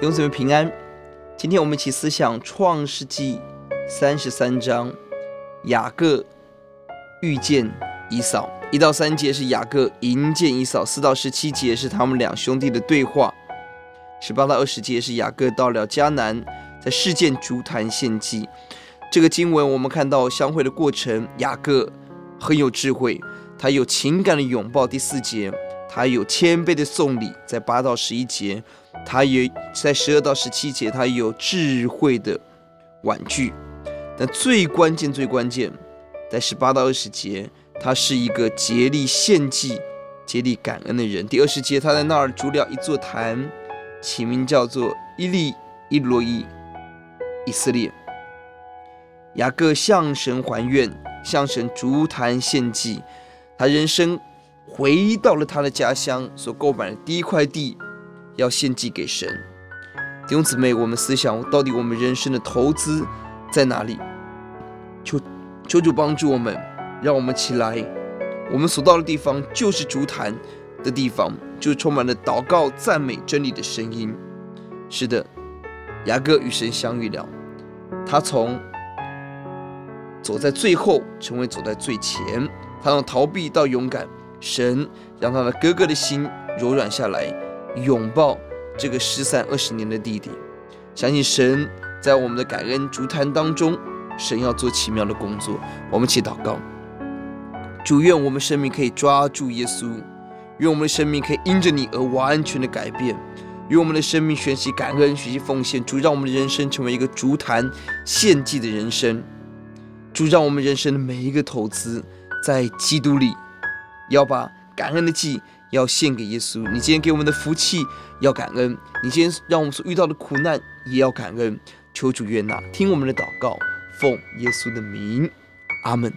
弟兄姊妹平安，今天我们一起思想创世纪三十三章，雅各遇见以扫。一到三节是雅各迎见以扫，四到十七节是他们两兄弟的对话，十八到二十节是雅各到了迦南，在示剑筑坛献祭。这个经文我们看到相会的过程，雅各很有智慧，他有情感的拥抱。第四节，他有谦卑的送礼，在八到十一节。他也在十二到十七节，他有智慧的婉拒，但最关键、最关键，在十八到二十节，他是一个竭力献祭、竭力感恩的人。第二十节，他在那儿筑了一座坛，起名叫做伊利伊罗伊以色列。雅各向神还愿，向神筑坛献祭，他人生回到了他的家乡所购买的第一块地。要献祭给神，弟兄姊妹，我们思想到底我们人生的投资在哪里？求求主帮助我们，让我们起来。我们所到的地方就是筑坛的地方，就充满了祷告、赞美、真理的声音。是的，雅各与神相遇了，他从走在最后，成为走在最前。他从逃避到勇敢，神让他的哥哥的心柔软下来。拥抱这个失散二十年的弟弟，相信神在我们的感恩筑坛当中，神要做奇妙的工作。我们一起祷告，主，愿我们生命可以抓住耶稣，愿我们的生命可以因着你而完全的改变，愿我们的生命学习感恩，学习奉献。主，让我们的人生成为一个筑坛献祭的人生。主，让我们人生的每一个投资在基督里，要把感恩的祭。要献给耶稣，你今天给我们的福气要感恩，你今天让我们所遇到的苦难也要感恩，求主悦纳，听我们的祷告，奉耶稣的名，阿门。